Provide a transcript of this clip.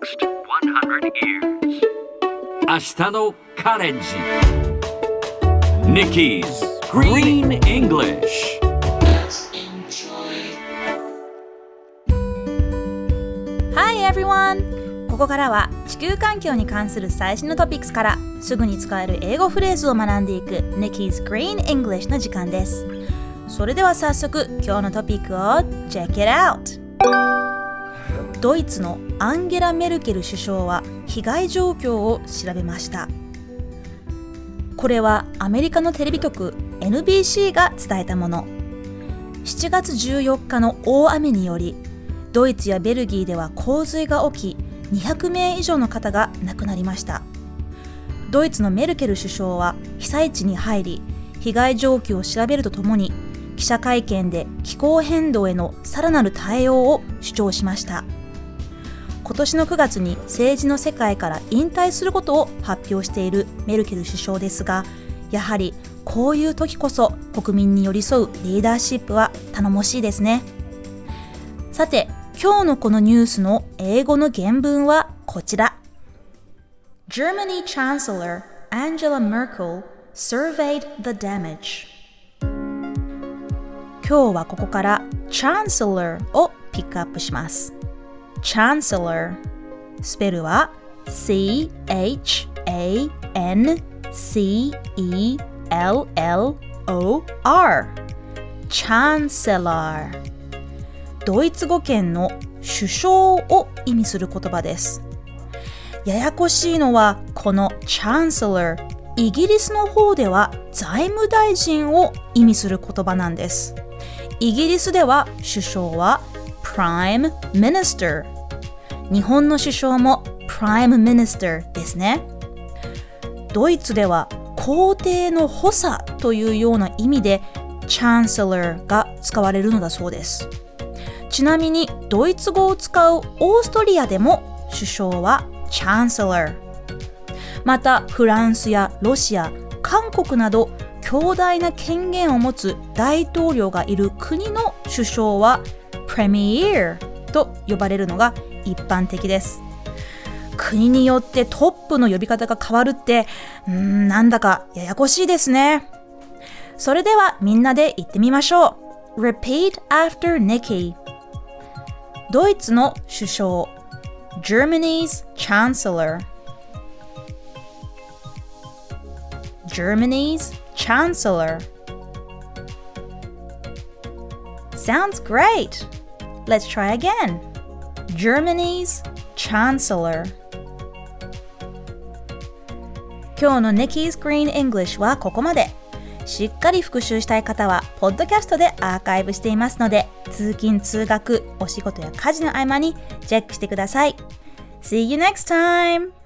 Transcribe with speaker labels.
Speaker 1: next 100 years.
Speaker 2: 明日のカレンジ Nikki's Green English
Speaker 3: Hi everyone! ここからは地球環境に関する最新のトピックスからすぐに使える英語フレーズを学んでいく Nikki's Green English の時間です。それでは早速今日のトピックを Check it out! ドイツのアンゲラ・メルケル首相は被害状況を調べました。これはアメリカのテレビ局 NBC が伝えたもの。7月14日の大雨によりドイツやベルギーでは洪水が起き200名以上の方が亡くなりました。ドイツのメルケル首相は被災地に入り被害状況を調べるとともに記者会見で気候変動へのさらなる対応を主張しました。今年の9月に政治の世界から引退することを発表しているメルケル首相ですがやはりこういう時こそ国民に寄り添うリーダーシップは頼もしいですね。さて今日のこのニュースの英語の原文はこちら。Germany Chancellor Angela Merkel surveyed the damage. 今日はここから Chancellor をピックアップします Chancellor. スペルは C-H-A-N-C-E-L-L-O-R Chancellor. ドイツ語圏の首相を意味する言葉です。ややこしいのはこの Chancellor イギリスの方では財務大臣を意味する言葉なんです。イギリスでは首相は Prime Minister. 日本の首相も Prime Minister ですね。ドイツでは皇帝の補佐というような意味で Chancellor が使われるのだそうです。ちなみにドイツ語を使うオーストリアでも首相は Chancellor またフランスやロシア韓国など強大な権限を持つ大統領がいる国の首相は Premier と呼ばれるのが一般的です国によってトップの呼び方が変わるってうんなんだかややこしいですねそれではみんなで言ってみましょう Repeat after Nikki ドイツの首相 Germany's Chancellor Germany's Chancellor Sounds great! Let's try again. Germany's Chancellor 今日の Nikki's Green English はここまで。しっかり復習したい方は、ポッドキャストでアーカイブしていますので、通勤・通学、お仕事や家事の合間にチェックしてください。See you next time!